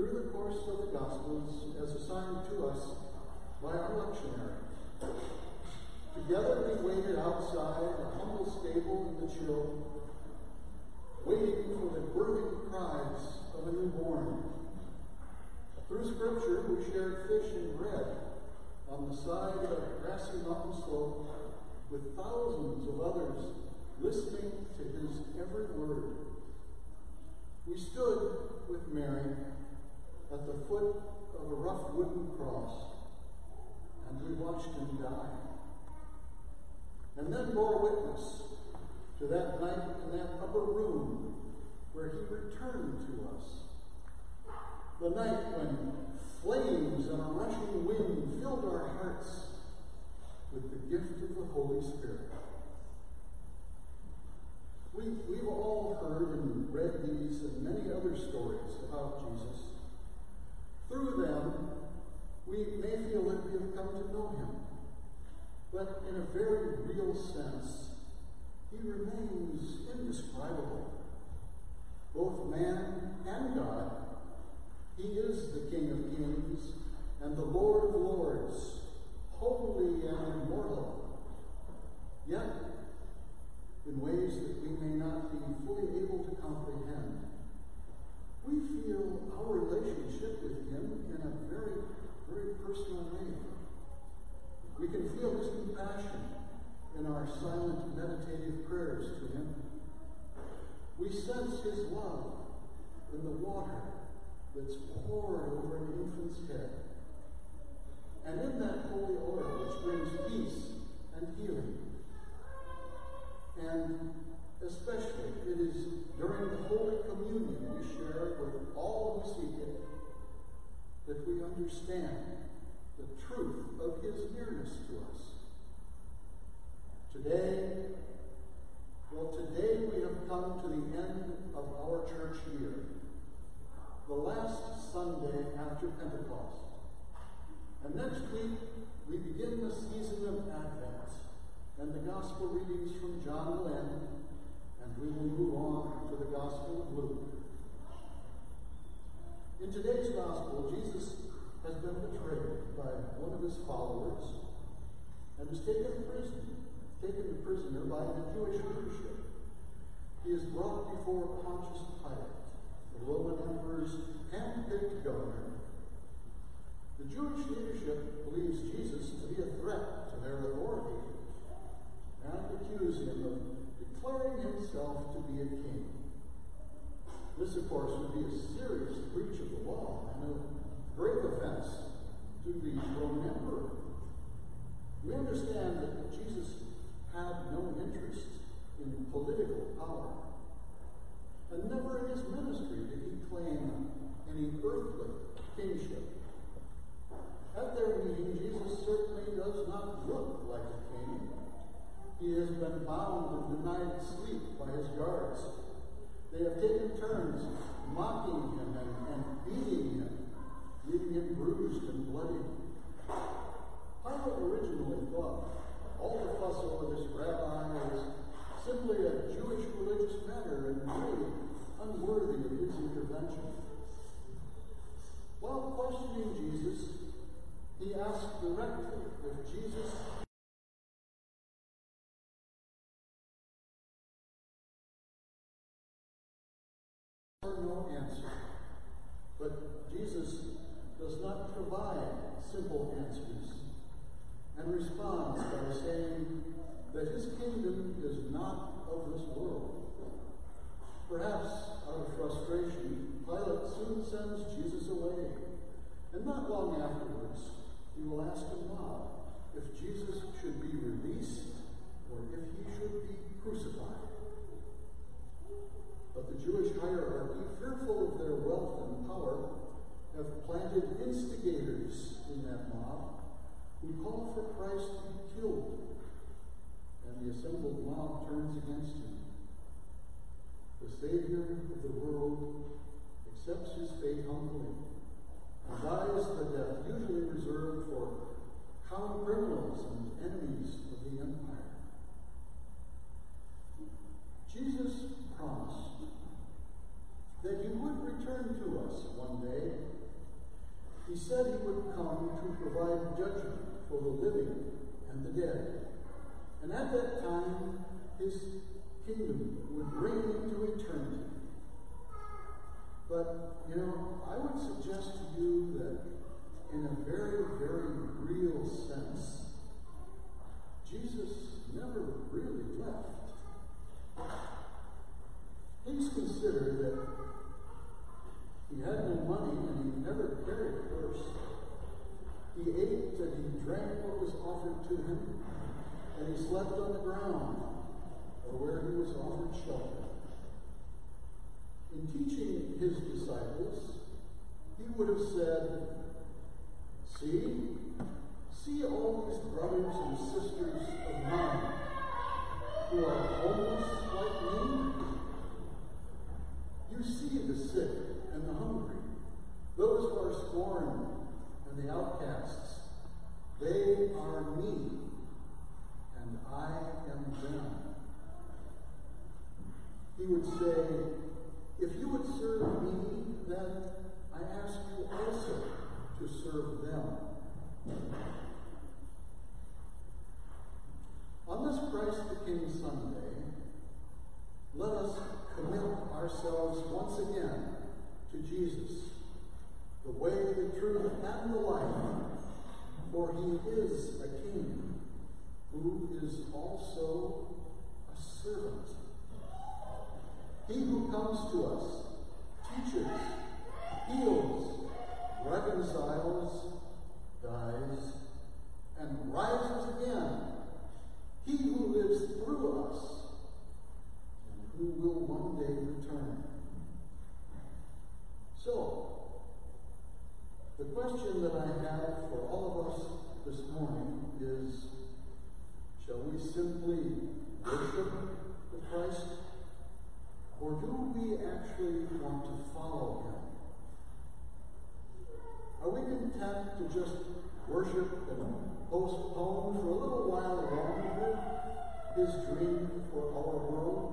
through the course of the Gospels as assigned to us by our lectionary. Together we waited outside a humble stable in the chill, waiting for the birthing cries of a newborn. Through Scripture, we shared fish and bread on the side of a grassy mountain slope with thousands of others listening to his every word. We stood with Mary at the foot of a rough wooden cross, and we watched him die. And then bore witness to that night in that upper room where he returned to us. The night when flames and a rushing wind filled our hearts with the gift of the Holy Spirit. We, we've all heard and read these and many other stories about Jesus. Through them, we may feel that we have come to know him. But in a very real sense, he remains indescribable. Both man and God, he is the King of kings and the Lord of lords, holy and immortal. Yet, in ways that we may not be fully able to comprehend, we feel our relationship with him in a very, very personal way. We can feel his compassion in our silent meditative prayers to him. We sense his love in the water that's poured over And in that holy oil which brings peace and healing. And especially, it is during the Holy Communion we share with all who seek it that we understand the truth of his nearness to us. Today, well, today we have come to the end of our church year, the last Sunday after Pentecost. And next week, we begin the season of Advent and the Gospel readings from John will end, and we will move on to the Gospel of Luke. In today's Gospel, Jesus has been betrayed by one of his followers and is taken prisoner taken prisoner by the Jewish leadership. He is brought before Pontius Pilate, Roman emperor's hand-picked governor. The Jewish leadership believes Jesus to be a threat to their authority and accuse him of declaring himself to be a king. This, of course, would be a serious breach of the law and a grave offense to the Roman emperor. We understand that Jesus had no interest in political power. And never in his ministry did he claim any earthly kingship. At their meeting, Jesus certainly does not look like a king. He has been bound and denied sleep by his guards. They have taken turns mocking him and, and beating him, leaving him bruised and bloody. Pilate originally thought all the fuss over this rabbi is simply a Jewish religious matter and really unworthy of his intervention. While questioning Jesus, he asked directly if Jesus no answer. But Jesus does not provide simple answers and responds by saying that his kingdom is not of this world. Perhaps out of frustration, Pilate soon sends Jesus away. And not long afterwards, he will ask the mob if Jesus should be released or if he should be crucified. But the Jewish hierarchy, fearful of their wealth and power, have planted instigators in that mob we call for Christ to be killed, and the assembled mob turns against him. The Savior of the world accepts his fate humbly and dies the death usually reserved for common criminals and enemies of the empire. Jesus He said he would come to provide judgment for the living and the dead. And at that time, his kingdom would bring into eternity. But, you know, I would suggest to you that in a very, very real sense, Jesus never really left. Please consider that he had no money and he never carried a purse. He ate and he drank what was offered to him, and he slept on the ground or where he was offered shelter. In teaching his disciples, he would have said, See, see all these brothers and sisters of mine who are homeless like me? You see the sick those who are scorned and the outcasts. They are me, and I am them. He would say, If you would serve me, then I ask you also to serve them. On this Christ the King Sunday, let us commit ourselves once again to Jesus, the way, the truth, and the life, he is a king who is also a servant. He who comes to us teaches, heals, reconciles, dies, and rises again. He who lives through us and who will one day return. So, the question that I have for all of us this morning is shall we simply worship the Christ? Or do we actually want to follow him? Are we content to just worship and postpone for a little while longer his dream for our world?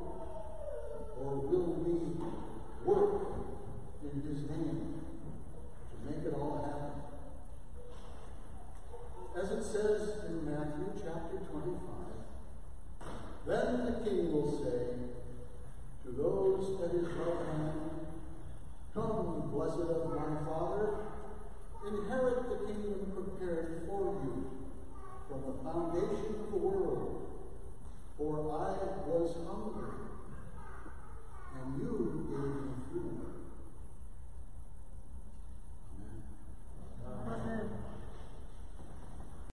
Or will we work in his name to make it all happen? As it says in Matthew chapter 25, then the king will say to those at his right hand, Come, blessed of my Father, inherit the kingdom prepared for